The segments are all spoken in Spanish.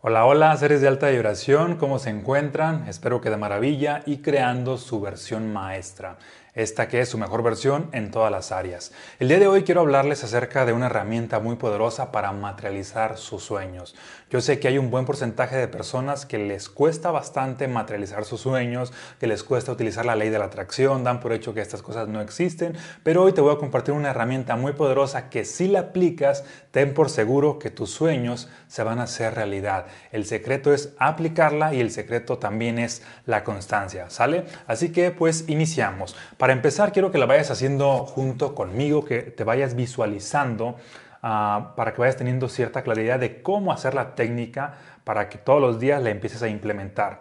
Hola, hola, seres de alta vibración, ¿cómo se encuentran? Espero que de maravilla y creando su versión maestra esta que es su mejor versión en todas las áreas. El día de hoy quiero hablarles acerca de una herramienta muy poderosa para materializar sus sueños. Yo sé que hay un buen porcentaje de personas que les cuesta bastante materializar sus sueños, que les cuesta utilizar la ley de la atracción, dan por hecho que estas cosas no existen, pero hoy te voy a compartir una herramienta muy poderosa que si la aplicas, ten por seguro que tus sueños se van a hacer realidad. El secreto es aplicarla y el secreto también es la constancia, ¿sale? Así que pues iniciamos. Empezar, quiero que la vayas haciendo junto conmigo, que te vayas visualizando ah, para que vayas teniendo cierta claridad de cómo hacer la técnica para que todos los días la empieces a implementar.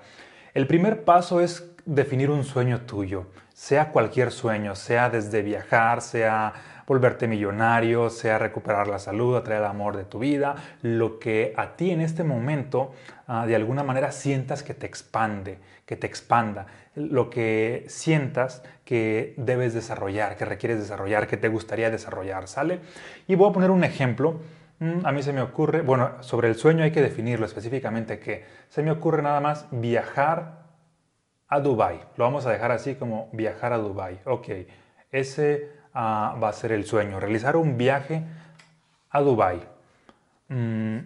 El primer paso es definir un sueño tuyo, sea cualquier sueño, sea desde viajar, sea volverte millonario, sea recuperar la salud, atraer el amor de tu vida, lo que a ti en este momento ah, de alguna manera sientas que te expande, que te expanda, lo que sientas que debes desarrollar, que requieres desarrollar, que te gustaría desarrollar, ¿sale? Y voy a poner un ejemplo. Mm, a mí se me ocurre, bueno, sobre el sueño hay que definirlo específicamente que se me ocurre nada más viajar a Dubai. Lo vamos a dejar así como viajar a Dubai. Ok, ese va a ser el sueño, realizar un viaje a Dubai. Mm,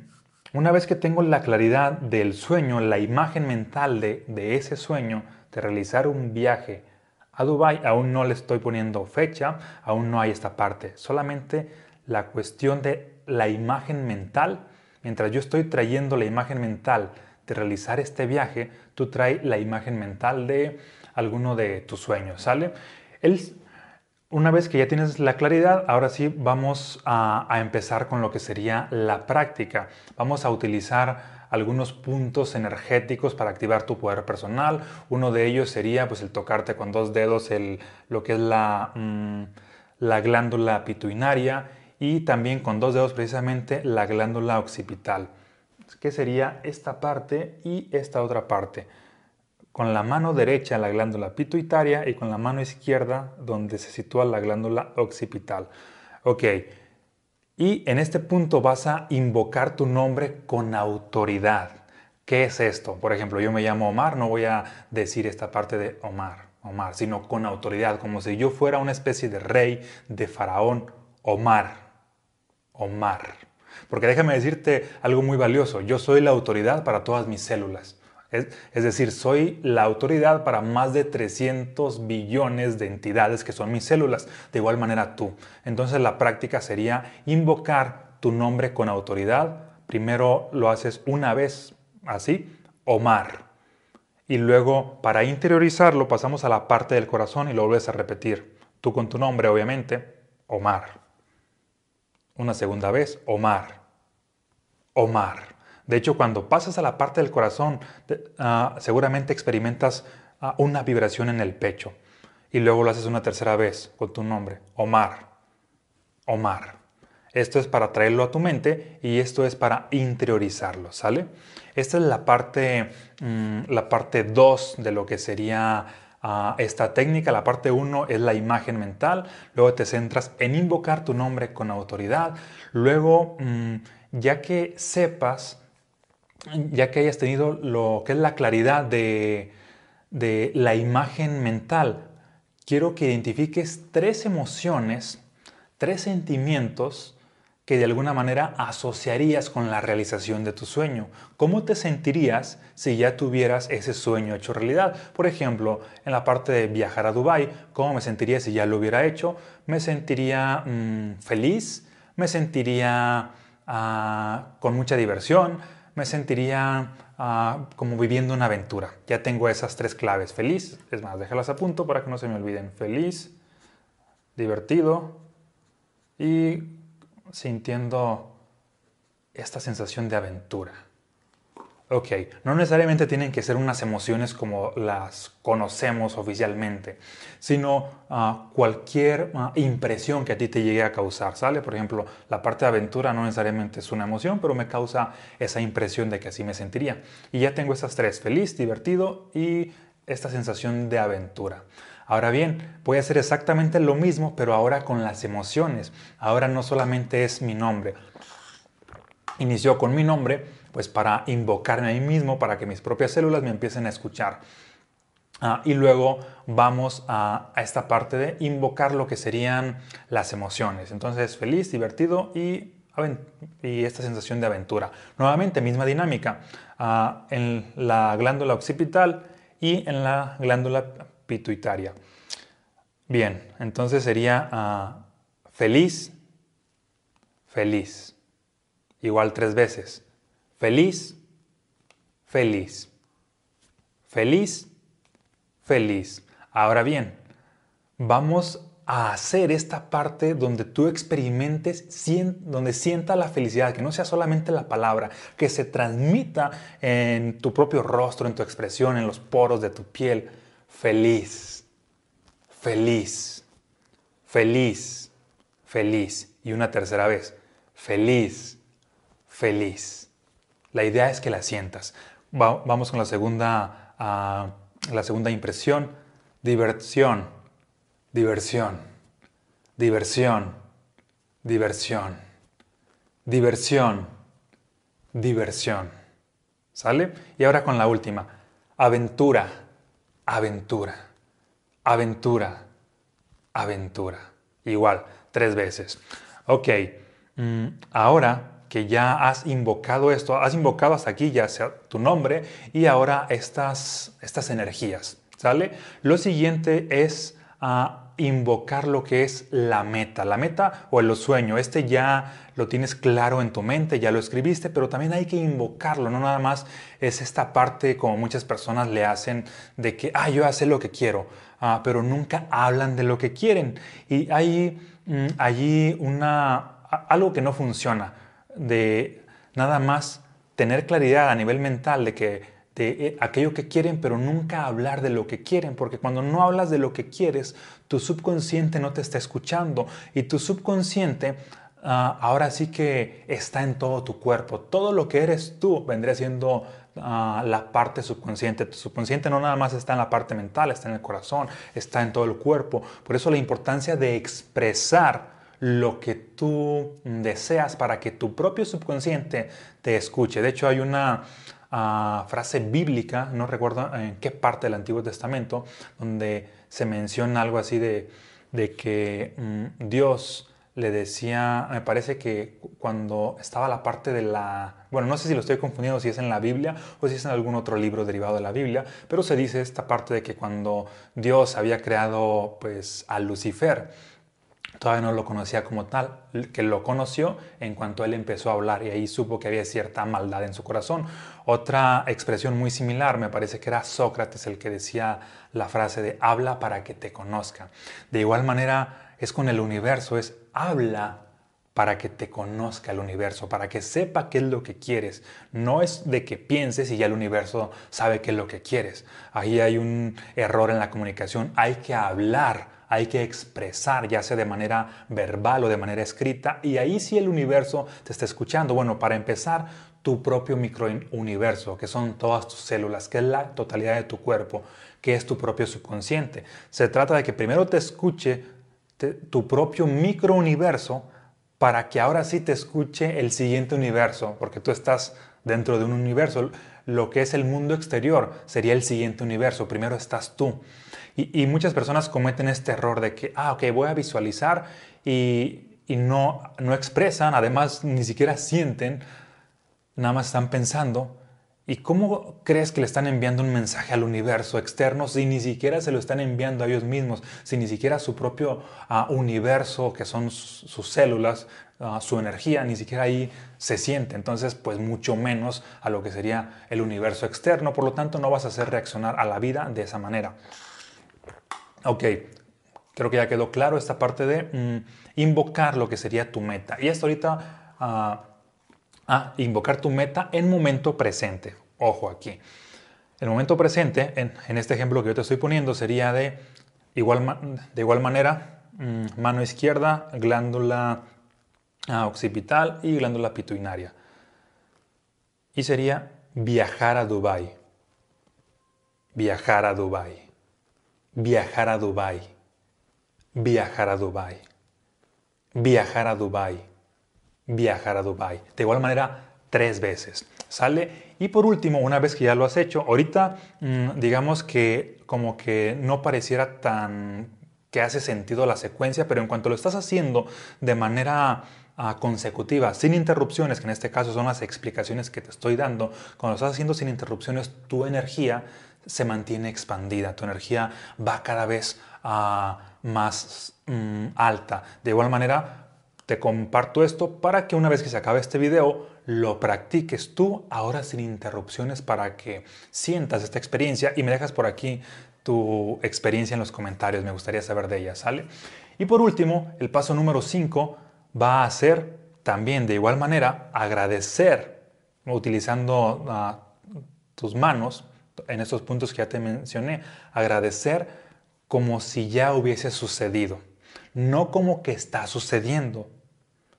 una vez que tengo la claridad del sueño, la imagen mental de, de ese sueño, de realizar un viaje a Dubai, aún no le estoy poniendo fecha, aún no hay esta parte, solamente la cuestión de la imagen mental. Mientras yo estoy trayendo la imagen mental de realizar este viaje, tú traes la imagen mental de alguno de tus sueños, ¿sale? El, una vez que ya tienes la claridad, ahora sí vamos a, empezar con lo que sería la práctica. Vamos a utilizar algunos puntos energéticos para activar tu poder personal. Uno de ellos sería pues, el tocarte con dos dedos el, lo que es la, mm, la glándula pituinaria y también con dos dedos precisamente la glándula occipital, que sería esta parte y esta otra parte con la mano derecha la glándula pituitaria y con la mano izquierda donde se sitúa la glándula occipital. Ok, y en este punto vas a invocar tu nombre con autoridad. ¿Qué es esto? Por ejemplo, yo me llamo Omar, no voy a decir esta parte de Omar, Omar, sino con autoridad, como si yo fuera una especie de rey, de faraón, Omar, Omar. Porque déjame decirte algo muy valioso, yo soy la autoridad para todas mis células. Es, decir, soy la autoridad para más de 300 billones de entidades que son mis células. De igual manera tú. Entonces la práctica sería invocar tu nombre con autoridad. Primero lo haces una vez, así, Omar. Y luego, para interiorizarlo, pasamos a la parte del corazón y lo vuelves a repetir. Tú con tu nombre, obviamente, Omar. Una segunda vez, Omar. Omar. De hecho, cuando pasas a la parte del corazón, ah, seguramente experimentas ah, una vibración en el pecho. Y luego lo haces una tercera vez con tu nombre, Omar. Omar. Esto es para traerlo a tu mente y esto es para interiorizarlo, ¿sale? Esta es la parte, mm, parte 2 de lo que sería ah, esta técnica. La parte 1 es la imagen mental. Luego te centras en invocar tu nombre con autoridad. Luego, mm, ya que sepas ya que hayas tenido lo que es la claridad de, la imagen mental, quiero que identifiques tres emociones, tres sentimientos que de alguna manera asociarías con la realización de tu sueño. ¿Cómo te sentirías si ya tuvieras ese sueño hecho realidad? Por ejemplo, en la parte de viajar a Dubai, ¿cómo me sentiría si ya lo hubiera hecho? Me sentiría mm, feliz, me sentiría ah, con mucha diversión, me sentiría ah, como viviendo una aventura. Ya tengo esas tres claves. Feliz, es más, déjalas a punto para que no se me olviden. Feliz, divertido y sintiendo esta sensación de aventura. Ok, no necesariamente tienen que ser unas emociones como las conocemos oficialmente, sino ah, cualquier ah, impresión que a ti te llegue a causar, ¿sale? Por ejemplo, la parte de aventura no necesariamente es una emoción, pero me causa esa impresión de que así me sentiría. Y ya tengo estas tres, feliz, divertido y esta sensación de aventura. Ahora bien, voy a hacer exactamente lo mismo, pero ahora con las emociones. Ahora no solamente es mi nombre. Inició con mi nombre, pues para invocarme a mí mismo, para que mis propias células me empiecen a escuchar. Ah, y luego vamos a, esta parte de invocar lo que serían las emociones. Entonces, feliz, divertido y, y esta sensación de aventura. Nuevamente, misma dinámica. Ah, en la glándula occipital y en la glándula pituitaria. Bien, entonces sería ah, feliz, feliz. Igual tres veces. Feliz, feliz. Feliz, feliz. Ahora bien, vamos a hacer esta parte donde tú experimentes, donde sienta la felicidad, que no sea solamente la palabra, que se transmita en tu propio rostro, en tu expresión, en los poros de tu piel. Feliz, feliz, feliz, feliz. Y una tercera vez, feliz, feliz. La idea es que la sientas. vamos con la segunda, ah, la segunda impresión, diversión diversión, diversión, diversión, diversión, diversión. ¿Sale? Y ahora con la última, aventura, aventura, aventura, aventura. Igual, tres veces. Ok, mm, ahora que ya has invocado esto, has invocado hasta aquí ya sea tu nombre y ahora estas, estas energías, ¿sale? Lo siguiente es a invocar lo que es la meta, la meta o el sueño. Este ya lo tienes claro en tu mente, ya lo escribiste, pero también hay que invocarlo, no nada más es esta parte como muchas personas le hacen de que, ah, yo hacer lo que quiero, ah, pero nunca hablan de lo que quieren. Y hay mm, allí una, algo que no funciona, de nada más tener claridad a nivel mental de que de eh, aquello que quieren, pero nunca hablar de lo que quieren, porque cuando no hablas de lo que quieres, tu subconsciente no te está escuchando y tu subconsciente ah, ahora sí que está en todo tu cuerpo. Todo lo que eres tú vendría siendo ah, la parte subconsciente. Tu subconsciente no nada más está en la parte mental, está en el corazón, está en todo el cuerpo. Por eso la importancia de expresar lo que tú deseas para que tu propio subconsciente te escuche. De hecho, hay una frase bíblica, no recuerdo en qué parte del Antiguo Testamento, donde se menciona algo así de, que mm, Dios le decía, me parece que cuando estaba la parte de la, bueno, no sé si lo estoy confundiendo, si es en la Biblia o si es en algún otro libro derivado de la Biblia, pero se dice esta parte de que cuando Dios había creado pues a Lucifer, todavía no lo conocía como tal, que lo conoció en cuanto él empezó a hablar y ahí supo que había cierta maldad en su corazón. Otra expresión muy similar, me parece que era Sócrates el que decía la frase de habla para que te conozca. De igual manera es con el universo, es habla para que te conozca el universo, para que sepa qué es lo que quieres. No es de que pienses y ya el universo sabe qué es lo que quieres. Ahí hay un error en la comunicación. Hay que hablar hay que expresar, ya sea de manera verbal o de manera escrita, y ahí sí el universo te está escuchando. Bueno, para empezar, tu propio microuniverso, que son todas tus células, que es la totalidad de tu cuerpo, que es tu propio subconsciente. Se trata de que primero te escuche tu propio microuniverso para que ahora sí te escuche el siguiente universo, porque tú estás dentro de un universo. Lo que es el mundo exterior sería el siguiente universo. Primero estás tú. Y, muchas personas cometen este error de que, ah, ok, voy a visualizar y, no, no expresan, además ni siquiera sienten, nada más están pensando. ¿Y cómo crees que le están enviando un mensaje al universo externo si ni siquiera se lo están enviando a ellos mismos, si ni siquiera su propio ah, universo, que son sus células, ah, su energía, ni siquiera ahí se siente? Entonces, pues mucho menos a lo que sería el universo externo, por lo tanto no vas a hacer reaccionar a la vida de esa manera. Ok, creo que ya quedó claro esta parte de mm, invocar lo que sería tu meta. Y esto ahorita, a ah, invocar tu meta en momento presente. Ojo aquí. El momento presente, en, este ejemplo que yo te estoy poniendo, sería de igual, de igual manera, mm, mano izquierda, glándula ah, occipital y glándula pituitaria. Y sería viajar a Dubai. Viajar a Dubai viajar a Dubai, viajar a Dubai, viajar a Dubai, viajar a Dubai. De igual manera, tres veces. ¿Sale? Y por último, una vez que ya lo has hecho, ahorita mm, digamos que como que no pareciera tan que hace sentido la secuencia, pero en cuanto lo estás haciendo de manera ah, consecutiva, sin interrupciones, que en este caso son las explicaciones que te estoy dando, cuando lo estás haciendo sin interrupciones, tu energía se mantiene expandida, tu energía va cada vez ah, más mm, alta. De igual manera, te comparto esto para que una vez que se acabe este video, lo practiques tú ahora sin interrupciones para que sientas esta experiencia y me dejas por aquí tu experiencia en los comentarios, me gustaría saber de ella, ¿sale? Y por último, el paso número 5 va a ser también de igual manera agradecer utilizando ah, tus manos en estos puntos que ya te mencioné, agradecer como si ya hubiese sucedido, no como que está sucediendo,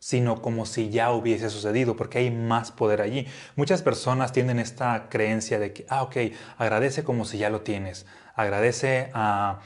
sino como si ya hubiese sucedido, porque hay más poder allí. Muchas personas tienen esta creencia de que, ah, ok, agradece como si ya lo tienes, agradece a,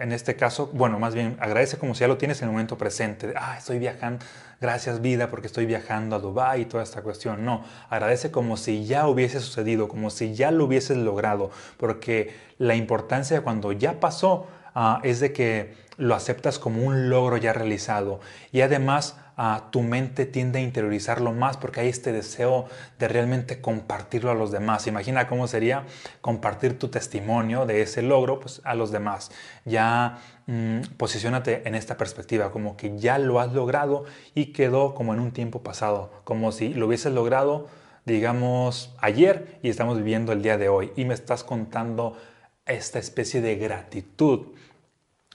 en este caso, bueno, más bien agradece como si ya lo tienes en el momento presente. Ah, estoy viajando, gracias vida porque estoy viajando a Dubái y toda esta cuestión. No, agradece como si ya hubiese sucedido, como si ya lo hubieses logrado, porque la importancia cuando ya pasó Ah, es de que lo aceptas como un logro ya realizado y además ah, tu mente tiende a interiorizarlo más porque hay este deseo de realmente compartirlo a los demás. Imagina cómo sería compartir tu testimonio de ese logro pues, a los demás. Ya mm, posicionate en esta perspectiva, como que ya lo has logrado y quedó como en un tiempo pasado, como si lo hubieses logrado digamos ayer y estamos viviendo el día de hoy y me estás contando esta especie de gratitud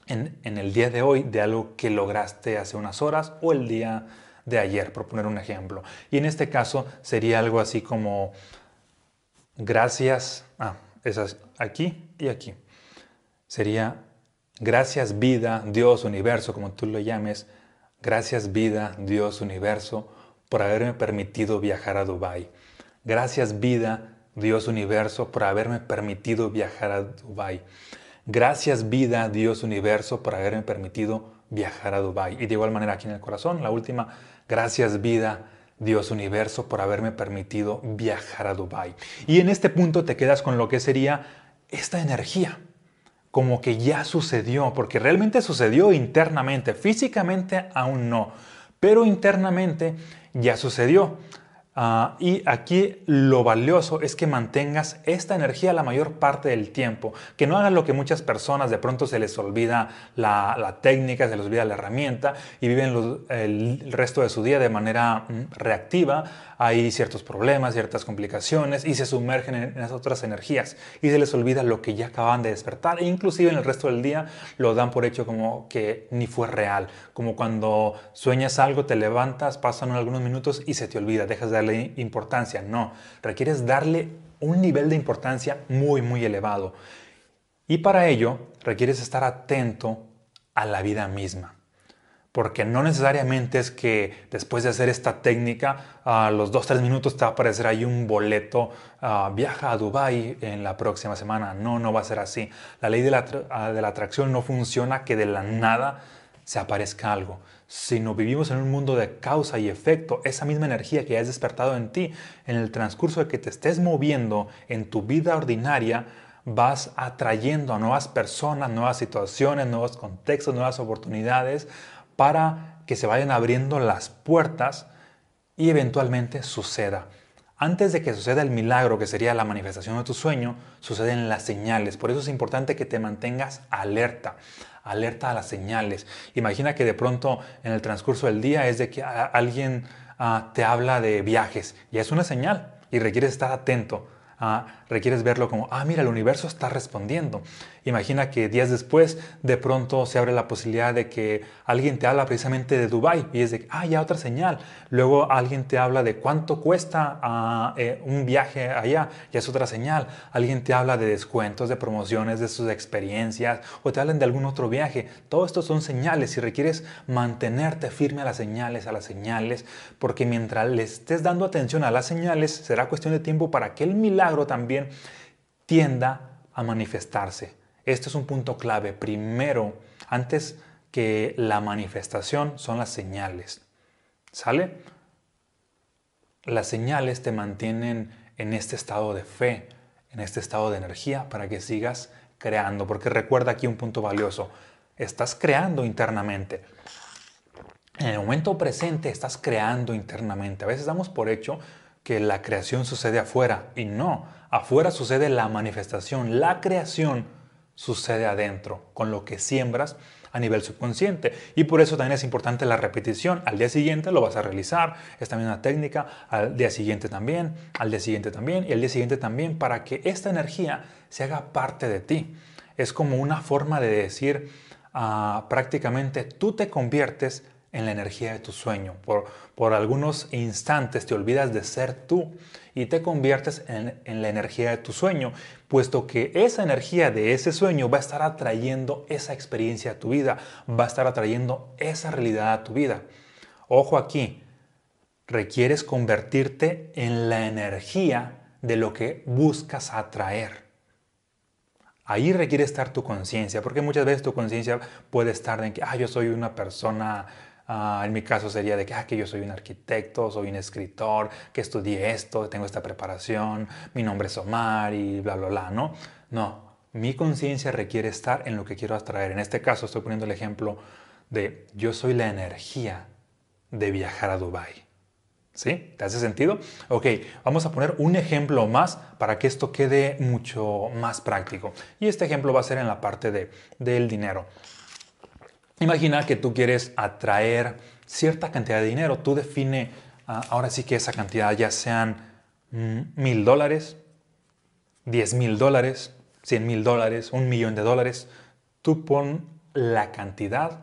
en, el día de hoy de algo que lograste hace unas horas o el día de ayer, por poner un ejemplo. Y en este caso sería algo así como gracias, ah, esas aquí y aquí. Sería gracias vida, Dios, universo, como tú lo llames. Gracias vida, Dios, universo, por haberme permitido viajar a Dubai. Gracias vida, Dios universo, por haberme permitido viajar a Dubái. Gracias vida, Dios universo, por haberme permitido viajar a Dubái. Y de igual manera aquí en el corazón, la última, gracias vida, Dios universo, por haberme permitido viajar a Dubái. Y en este punto te quedas con lo que sería esta energía, como que ya sucedió, porque realmente sucedió internamente, físicamente aún no, pero internamente ya sucedió. Ah, y aquí lo valioso es que mantengas esta energía la mayor parte del tiempo, que no hagas lo que muchas personas de pronto se les olvida la, técnica, se les olvida la herramienta y viven el resto de su día de manera mm, reactiva. Hay ciertos problemas, ciertas complicaciones y se sumergen en, esas otras energías y se les olvida lo que ya acaban de despertar e inclusive en el resto del día lo dan por hecho como que ni fue real, como cuando sueñas algo, te levantas, pasan algunos minutos y se te olvida, dejas de darle importancia, no, requieres darle un nivel de importancia muy, muy elevado. Y para ello requieres estar atento a la vida misma. Porque no necesariamente es que después de hacer esta técnica, a los 2-3 minutos te va a aparecer ahí un boleto, ah, viaja a Dubai en la próxima semana. No, no va a ser así. La ley de la, ah, de la atracción no funciona que de la nada se aparezca algo, sino vivimos en un mundo de causa y efecto. Esa misma energía que has despertado en ti, en el transcurso de que te estés moviendo en tu vida ordinaria, vas atrayendo a nuevas personas, nuevas situaciones, nuevos contextos, nuevas oportunidades para que se vayan abriendo las puertas y eventualmente suceda. Antes de que suceda el milagro, que sería la manifestación de tu sueño, suceden las señales. Por eso es importante que te mantengas alerta, alerta a las señales. Imagina que de pronto en el transcurso del día es de que alguien ah, te habla de viajes y es una señal y requieres estar atento requieres verlo como, ah, mira, el universo está respondiendo. Imagina que días después de pronto se abre la posibilidad de que alguien te habla precisamente de Dubai y es de, ah, ya otra señal. Luego alguien te habla de cuánto cuesta ah, eh, un viaje allá, ya es otra señal. Alguien te habla de descuentos, de promociones, de sus experiencias o te hablan de algún otro viaje. Todo esto son señales y requieres mantenerte firme a las señales, a las señales, porque mientras le estés dando atención a las señales, será cuestión de tiempo para que el milagro también tienda a manifestarse. Este es un punto clave. Primero, antes que la manifestación, son las señales. ¿Sale? las señales te mantienen en este estado de fe, en este estado de energía para que sigas creando. Porque recuerda aquí un punto valioso, estás creando internamente. En el momento presente estás creando internamente. A veces damos por hecho que la creación sucede afuera y no, afuera sucede la manifestación, la creación sucede adentro, con lo que siembras a nivel subconsciente. Y por eso también es importante la repetición. Al día siguiente lo vas a realizar, esta misma técnica, al día siguiente también, al día siguiente también y al día siguiente también, para que esta energía se haga parte de ti. Es como una forma de decir ah, prácticamente tú te conviertes en la energía de tu sueño. Por, por algunos instantes te olvidas de ser tú y te conviertes en, la energía de tu sueño, puesto que esa energía de ese sueño va a estar atrayendo esa experiencia a tu vida, va a estar atrayendo esa realidad a tu vida. Ojo aquí, requieres convertirte en la energía de lo que buscas atraer. Ahí requiere estar tu conciencia, porque muchas veces tu conciencia puede estar en que, ah, yo soy una persona Uh, en mi caso sería de que, ah, que yo soy un arquitecto, soy un escritor, que estudié esto, tengo esta preparación, mi nombre es Omar y bla, bla, bla, ¿no? No, mi conciencia requiere estar en lo que quiero atraer. En este caso estoy poniendo el ejemplo de yo soy la energía de viajar a Dubai. ¿Sí? ¿Te hace sentido? Ok, vamos a poner un ejemplo más para que esto quede mucho más práctico. Y este ejemplo va a ser en la parte de, del dinero. Imagina que tú quieres atraer cierta cantidad de dinero. Tú define ah, ahora sí que esa cantidad ya sean mm, mil dólares, diez mil dólares, cien mil dólares, un millón de dólares. Tú pon la cantidad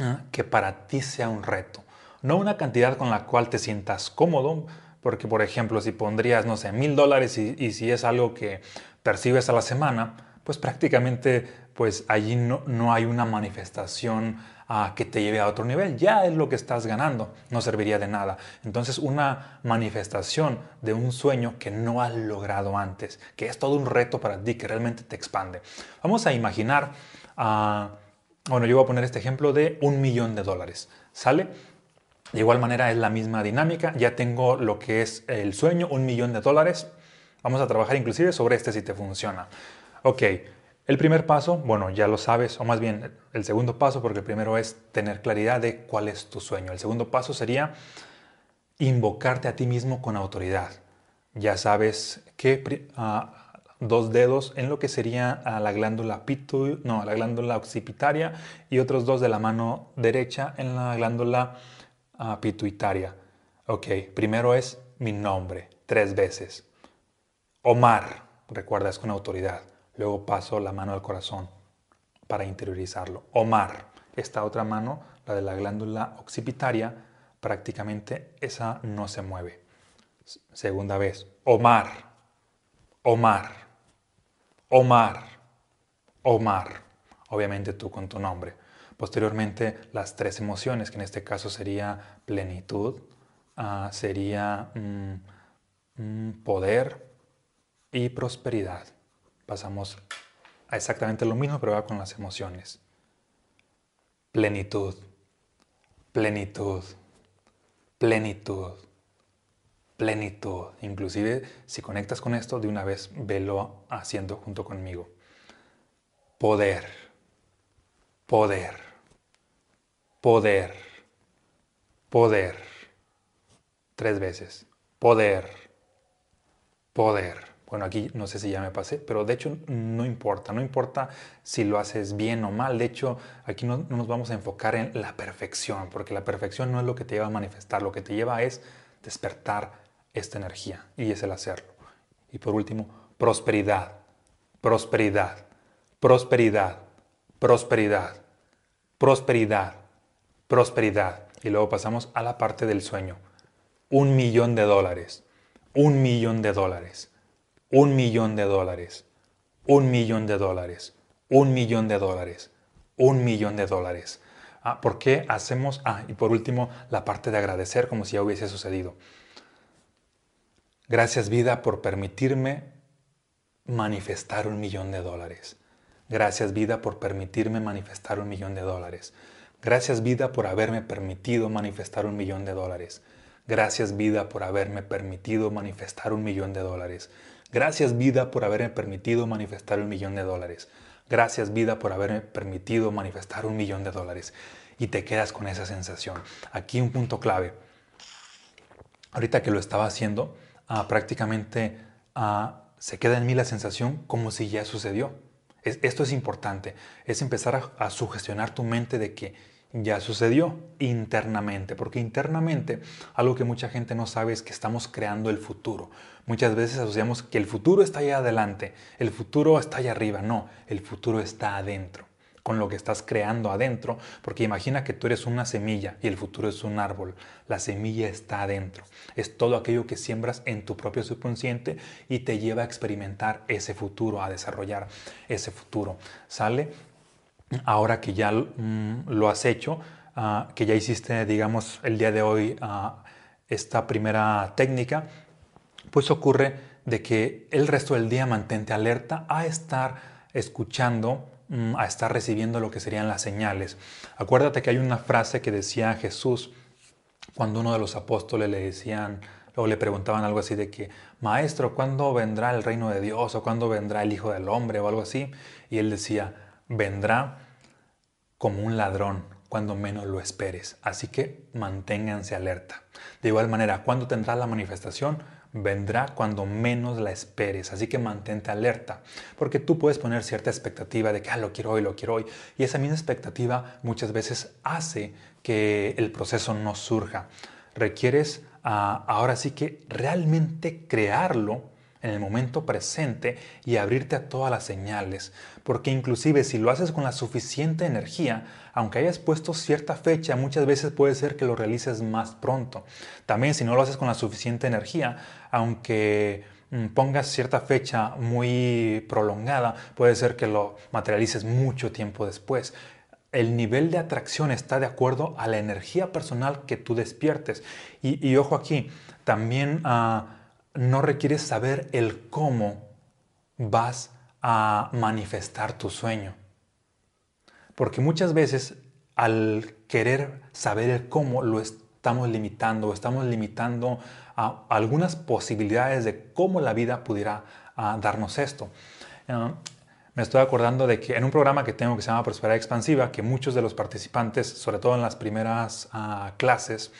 ah, que para ti sea un reto. No una cantidad con la cual te sientas cómodo, porque por ejemplo si pondrías, no sé, mil dólares y si es algo que percibes a la semana, pues prácticamente pues allí no, no hay una manifestación uh, que te lleve a otro nivel. Ya es lo que estás ganando, no serviría de nada. Entonces una manifestación de un sueño que no has logrado antes, que es todo un reto para ti, que realmente te expande. Vamos a imaginar, uh, bueno, yo voy a poner este ejemplo de un millón de dólares. ¿Sale? De igual manera es la misma dinámica, ya tengo lo que es el sueño, un millón de dólares. Vamos a trabajar inclusive sobre este si te funciona. Ok, el primer paso, bueno, ya lo sabes, o más bien el segundo paso, porque el primero es tener claridad de cuál es tu sueño. El segundo paso sería invocarte a ti mismo con autoridad. Ya sabes que ah, dos dedos en lo que sería la glándula pitu, no, la glándula occipitaria y otros dos de la mano derecha en la glándula uh, pituitaria. Ok, primero es mi nombre, tres veces. Omar, recuerdas con autoridad. Luego paso la mano al corazón para interiorizarlo. Omar, esta otra mano, la de la glándula occipitaria, prácticamente esa no se mueve. Segunda vez, Omar, Omar, Omar, Omar. Obviamente tú con tu nombre. Posteriormente, las tres emociones, que en este caso sería plenitud, ah, sería mm, mm, poder y prosperidad pasamos a exactamente lo mismo, pero va con las emociones. Plenitud, plenitud, plenitud, plenitud. Inclusive si conectas con esto, de una vez velo haciendo junto conmigo. Poder, poder, poder, poder. Tres veces. Poder, poder bueno, aquí no sé si ya me pasé, pero de hecho no importa, no importa si lo haces bien o mal. De hecho, aquí no, nos vamos a enfocar en la perfección, porque la perfección no es lo que te lleva a manifestar, lo que te lleva es despertar esta energía y es el hacerlo. Y por último, prosperidad, prosperidad, prosperidad, prosperidad, prosperidad, prosperidad. Y luego pasamos a la parte del sueño. Un millón de dólares, un millón de dólares un millón de dólares, un millón de dólares, un millón de dólares, un millón de dólares. Ah, ¿Por qué hacemos? Ah, y por último, la parte de agradecer como si ya hubiese sucedido. Gracias vida por permitirme manifestar un millón de dólares. Gracias vida por permitirme manifestar un millón de dólares. Gracias vida por haberme permitido manifestar un millón de dólares. Gracias vida por haberme permitido manifestar un millón de dólares. Gracias vida por haberme permitido manifestar un millón de dólares. Gracias vida por haberme permitido manifestar un millón de dólares. Y te quedas con esa sensación. Aquí un punto clave. Ahorita que lo estaba haciendo, ah, prácticamente ah, se queda en mí la sensación como si ya sucedió. esto es importante. Es empezar a sugestionar tu mente de que ya sucedió internamente, porque internamente algo que mucha gente no sabe es que estamos creando el futuro. Muchas veces asociamos que el futuro está allá adelante, el futuro está allá arriba, no, el futuro está adentro, con lo que estás creando adentro, porque imagina que tú eres una semilla y el futuro es un árbol, la semilla está adentro, es todo aquello que siembras en tu propio subconsciente y te lleva a experimentar ese futuro, a desarrollar ese futuro, ¿sale? Ahora que ya mm, lo has hecho, ah, que ya hiciste, digamos, el día de hoy ah, esta primera técnica, pues ocurre de que el resto del día mantente alerta a estar escuchando, mm, a estar recibiendo lo que serían las señales. Acuérdate que hay una frase que decía Jesús cuando uno de los apóstoles le decían o le preguntaban algo así de que, maestro, ¿cuándo vendrá el reino de Dios o cuándo vendrá el Hijo del Hombre o algo así? Y él decía, vendrá como un ladrón cuando menos lo esperes. Así que manténganse alerta. De igual manera, ¿cuándo tendrá la manifestación? Vendrá cuando menos la esperes. Así que mantente alerta. Porque tú puedes poner cierta expectativa de que ah, lo quiero hoy, lo quiero hoy. Y esa misma expectativa muchas veces hace que el proceso no surja. Requieres ah, ahora sí que realmente crearlo en el momento presente y abrirte a todas las señales, porque inclusive si lo haces con la suficiente energía, aunque hayas puesto cierta fecha, muchas veces puede ser que lo realices más pronto. También si no lo haces con la suficiente energía, aunque mm, pongas cierta fecha muy prolongada, puede ser que lo materialices mucho tiempo después. El nivel de atracción está de acuerdo a la energía personal que tú despiertes. Y, ojo aquí, también... a no requieres saber el cómo vas a manifestar tu sueño. Porque muchas veces al querer saber el cómo lo estamos limitando, estamos limitando a algunas posibilidades de cómo la vida pudiera ah, darnos esto. Ah, me estoy acordando de que en un programa que tengo que se llama Prosperidad Expansiva, que muchos de los participantes, sobre todo en las primeras ah, clases,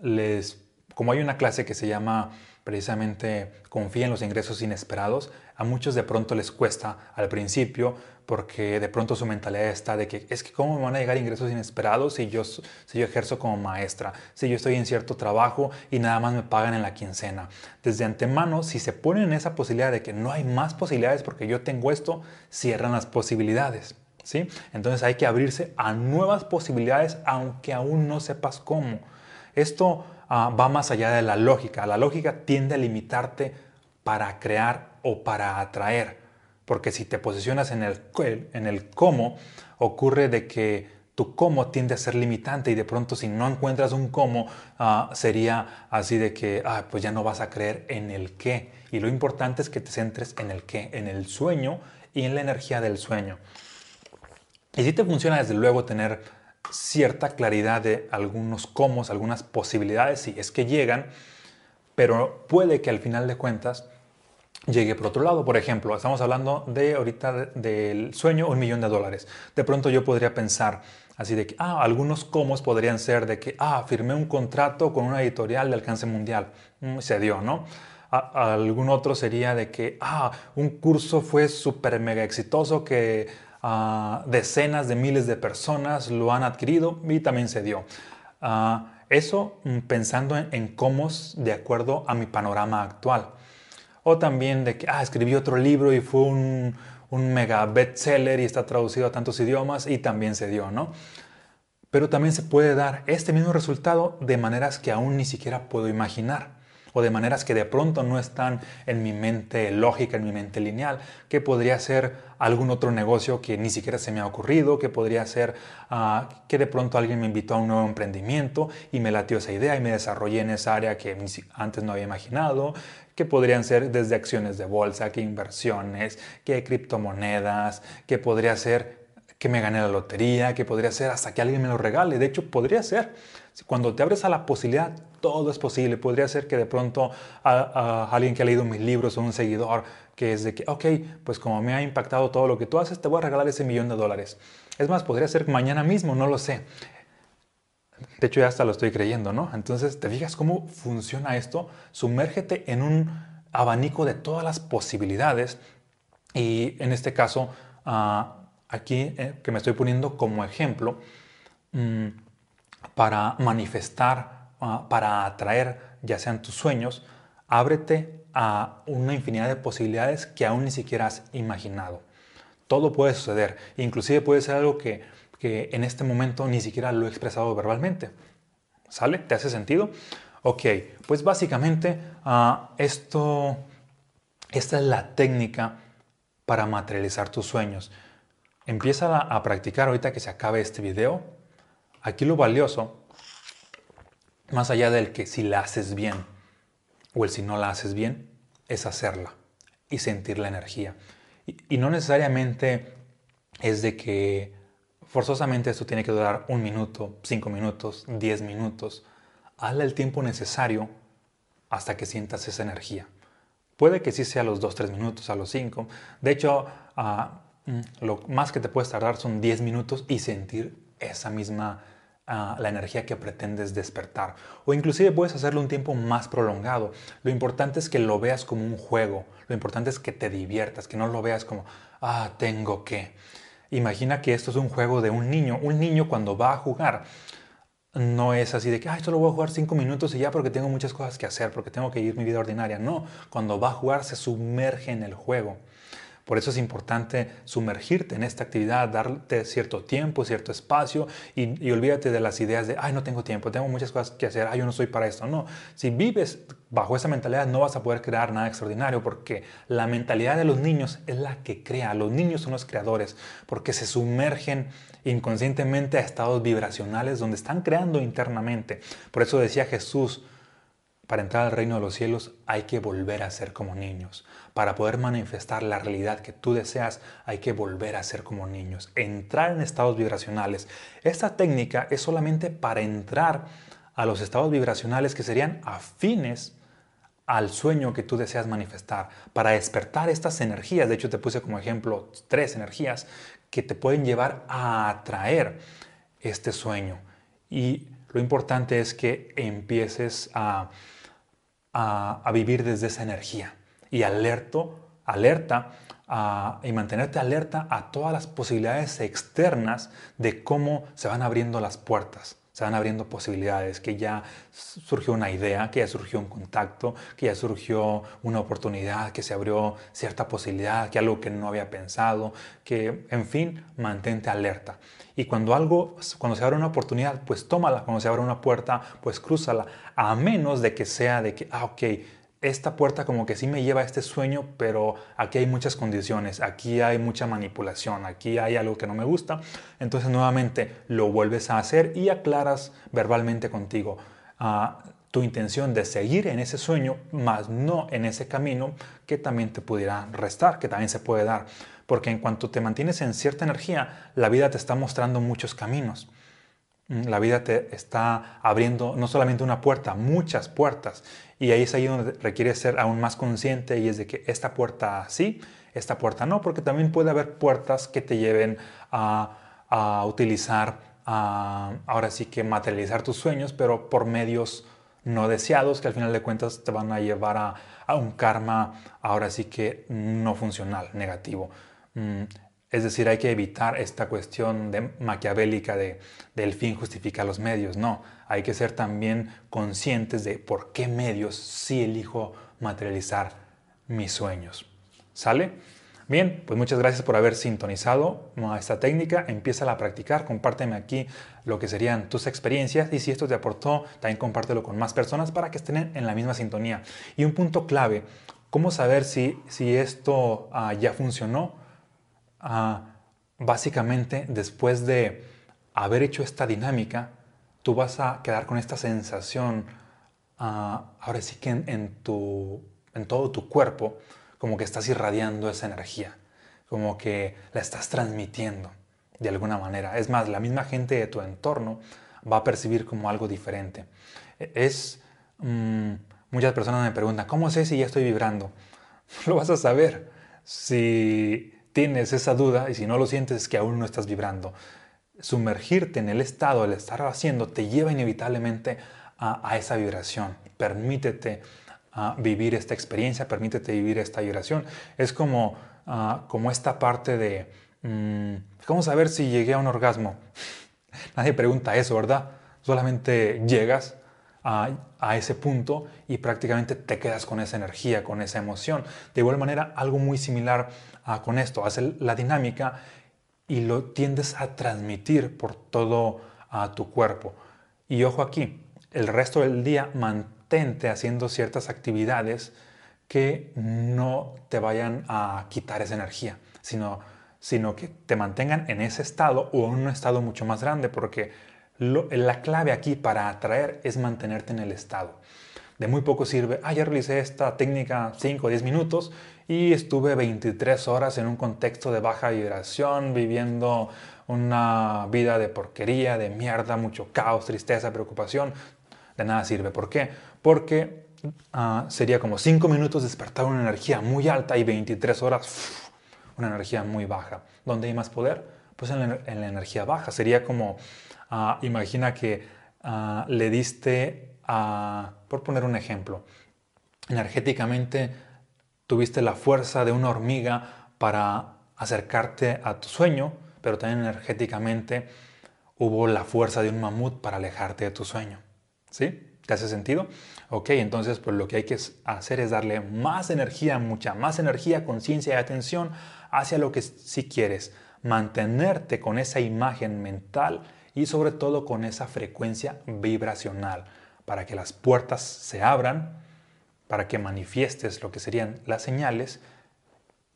les, como hay una clase que se llama precisamente confía en los ingresos inesperados, a muchos de pronto les cuesta al principio porque de pronto su mentalidad está de que es que cómo me van a llegar ingresos inesperados si yo, si yo ejerzo como maestra, si yo estoy en cierto trabajo y nada más me pagan en la quincena. Desde antemano, si se ponen en esa posibilidad de que no hay más posibilidades porque yo tengo esto, cierran las posibilidades. ¿sí? Entonces hay que abrirse a nuevas posibilidades aunque aún no sepas cómo. Esto Ah, va más allá de la lógica. La lógica tiende a limitarte para crear o para atraer. Porque si te posicionas en el, en el cómo, ocurre de que tu cómo tiende a ser limitante y de pronto si no encuentras un cómo, ah, sería así de que, ah, pues ya no vas a creer en el qué. Y lo importante es que te centres en el qué, en el sueño y en la energía del sueño. Y si te funciona desde luego tener cierta claridad de algunos cómo, algunas posibilidades, si es que llegan, pero puede que al final de cuentas llegue por otro lado. Por ejemplo, estamos hablando de ahorita del sueño un millón de dólares. De pronto yo podría pensar así de que, ah, algunos cómo podrían ser de que, ah, firmé un contrato con una editorial de alcance mundial. Mm, se dio, ¿no? algún otro sería de que, ah, un curso fue súper mega exitoso que decenas de miles de personas lo han adquirido y también se dio. Ah, eso mm, pensando en, cómo de acuerdo a mi panorama actual. O también de que, ah, escribí otro libro y fue un, un mega bestseller y está traducido a tantos idiomas y también se dio, ¿no? Pero también se puede dar este mismo resultado de maneras que aún ni siquiera puedo imaginar o de maneras que de pronto no están en mi mente lógica, en mi mente lineal, que podría ser algún otro negocio que ni siquiera se me ha ocurrido, que podría ser ah, que de pronto alguien me invitó a un nuevo emprendimiento y me latió esa idea y me desarrollé en esa área que antes no había imaginado, que podrían ser desde acciones de bolsa, que inversiones, que criptomonedas, que podría ser que me gané la lotería, que podría ser hasta que alguien me lo regale. De hecho, podría ser. Cuando te abres a la posibilidad, todo es posible. Podría ser que de pronto a, alguien que ha leído mis libros o un seguidor que es de que, ok, pues como me ha impactado todo lo que tú haces, te voy a regalar ese millón de dólares. Es más, podría ser mañana mismo, no lo sé. De hecho, ya hasta lo estoy creyendo, ¿no? Entonces, ¿te fijas cómo funciona esto? Sumérgete en un abanico de todas las posibilidades y en este caso, ah, aquí eh, que me estoy poniendo como ejemplo, mm, para manifestar, ah, para atraer ya sean tus sueños, ábrete a una infinidad de posibilidades que aún ni siquiera has imaginado. Todo puede suceder, inclusive puede ser algo que, que en este momento ni siquiera lo he expresado verbalmente. ¿Sale? ¿Te hace sentido? Ok, pues básicamente uh, esto, esta es la técnica para materializar tus sueños. Empieza a, a practicar ahorita que se acabe este video. Aquí lo valioso, más allá del que si la haces bien o el si no la haces bien, es hacerla y sentir la energía. Y, no necesariamente es de que forzosamente esto tiene que durar un minuto, cinco minutos, diez minutos. Hazle el tiempo necesario hasta que sientas esa energía. Puede que sí sea a los dos, tres minutos, a los cinco. De hecho, ah, mm, lo más que te puedes tardar son diez minutos y sentir esa misma la energía que pretendes despertar. O inclusive puedes hacerlo un tiempo más prolongado. Lo importante es que lo veas como un juego. Lo importante es que te diviertas, que no lo veas como, ah, tengo que. Imagina que esto es un juego de un niño. Un niño cuando va a jugar no es así de que, ay, solo voy a jugar cinco minutos y ya porque tengo muchas cosas que hacer, porque tengo que ir mi vida ordinaria. No, cuando va a jugar se sumerge en el juego. Por eso es importante sumergirte en esta actividad, darte cierto tiempo, cierto espacio y, olvídate de las ideas de, ay, no tengo tiempo, tengo muchas cosas que hacer, ay, yo no soy para esto. No, si vives bajo esa mentalidad no vas a poder crear nada extraordinario porque la mentalidad de los niños es la que crea. Los niños son los creadores porque se sumergen inconscientemente a estados vibracionales donde están creando internamente. Por eso decía Jesús, para entrar al reino de los cielos hay que volver a ser como niños. Para poder manifestar la realidad que tú deseas hay que volver a ser como niños. Entrar en estados vibracionales. Esta técnica es solamente para entrar a los estados vibracionales que serían afines al sueño que tú deseas manifestar, para despertar estas energías. De hecho, te puse como ejemplo tres energías que te pueden llevar a atraer este sueño. Y lo importante es que empieces a a, vivir desde esa energía y alerto, alerta y mantenerte alerta a todas las posibilidades externas de cómo se van abriendo las puertas. Se van abriendo posibilidades, que ya surgió una idea, que ya surgió un contacto, que ya surgió una oportunidad, que se abrió cierta posibilidad, que algo que no había pensado, que en fin, mantente alerta. Y cuando algo, cuando se abre una oportunidad, pues tómala. Cuando se abre una puerta, pues crúzala. A menos de que sea de que, ah, ok, esta puerta como que sí me lleva a este sueño, pero aquí hay muchas condiciones, aquí hay mucha manipulación, aquí hay algo que no me gusta. Entonces nuevamente lo vuelves a hacer y aclaras verbalmente contigo ah, tu intención de seguir en ese sueño, más no en ese camino que también te pudiera restar, que también se puede dar. Porque en cuanto te mantienes en cierta energía, la vida te está mostrando muchos caminos. Mm, la vida te está abriendo no solamente una puerta, muchas puertas. Y ahí es ahí donde requiere ser aún más consciente y es de que esta puerta sí, esta puerta no, porque también puede haber puertas que te lleven a, utilizar, ahora sí que materializar tus sueños, pero por medios no deseados que al final de cuentas te van a llevar a, a un karma ahora sí que no funcional, negativo. Mm, es decir, hay que evitar esta cuestión de, maquiavélica de, del fin justifica los medios. No, hay que ser también conscientes de por qué medios sí elijo materializar mis sueños. ¿Sale? Bien, pues muchas gracias por haber sintonizado esta técnica. Empieza a practicar, compárteme aquí lo que serían tus experiencias y si esto te aportó, también compártelo con más personas para que estén en la misma sintonía. Y un punto clave, ¿cómo saber si, si esto ah, ya funcionó? Básicamente después de haber hecho esta dinámica, tú vas a quedar con esta sensación, ahora sí que en, tu, en todo tu cuerpo, como que estás irradiando esa energía, como que la estás transmitiendo de alguna manera. Es más, la misma gente de tu entorno va a percibir como algo diferente. E, es, mm, muchas personas me preguntan, ¿cómo sé si ya estoy vibrando? Lo vas a saber si tienes esa duda y si no lo sientes es que aún no estás vibrando. Sumergirte en el estado, el estar haciendo, te lleva inevitablemente a, esa vibración. Permítete ah, vivir esta experiencia, permítete vivir esta vibración. Es como, ah, como esta parte de, mm, ¿cómo saber si llegué a un orgasmo? Nadie pregunta eso, ¿verdad? Solamente llegas a, ese punto y prácticamente te quedas con esa energía, con esa emoción. De igual manera, algo muy similar ah, con esto, hace la dinámica y lo tiendes a transmitir por todo a tu cuerpo. Y ojo aquí, el resto del día mantente haciendo ciertas actividades que no te vayan a quitar esa energía, sino, sino que te mantengan en ese estado o en un estado mucho más grande, porque la clave aquí para atraer es mantenerte en el estado. De muy poco sirve, ah, ya realicé esta técnica 5 o 10 minutos y estuve 23 horas en un contexto de baja vibración, viviendo una vida de porquería, de mierda, mucho caos, tristeza, preocupación. De nada sirve. ¿Por qué? Porque ah, sería como 5 minutos despertar una energía muy alta y 23 horas una energía muy baja. ¿Dónde hay más poder? Pues en la, en la energía baja. Sería como Ah, imagina que ah, le diste a, por poner un ejemplo, energéticamente tuviste la fuerza de una hormiga para acercarte a tu sueño, pero también energéticamente hubo la fuerza de un mamut para alejarte de tu sueño. ¿Sí? ¿Te hace sentido? Ok, entonces pues lo que hay que hacer es darle más energía, mucha más energía, conciencia y atención hacia lo que sí quieres. Mantenerte con esa imagen mental y sobre todo con esa frecuencia vibracional para que las puertas se abran, para que manifiestes lo que serían las señales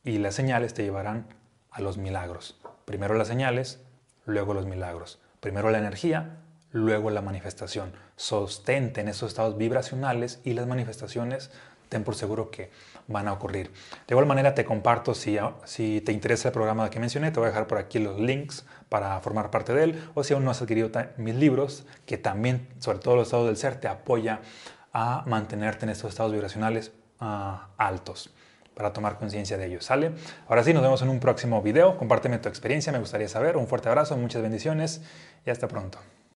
y las señales te llevarán a los milagros. Primero las señales, luego los milagros. Primero la energía, luego la manifestación. Sostente en esos estados vibracionales y las manifestaciones ten por seguro que van a ocurrir. De igual manera te comparto, si, si te interesa el programa que mencioné, te voy a dejar por aquí los links para formar parte de él, o si aún no has adquirido mis libros, que también, sobre todo los estados del ser, te apoya a mantenerte en estos estados vibracionales ah, altos para tomar conciencia de ellos. ¿Sale? Ahora sí, nos vemos en un próximo video. Compárteme tu experiencia, me gustaría saber. Un fuerte abrazo, muchas bendiciones y hasta pronto.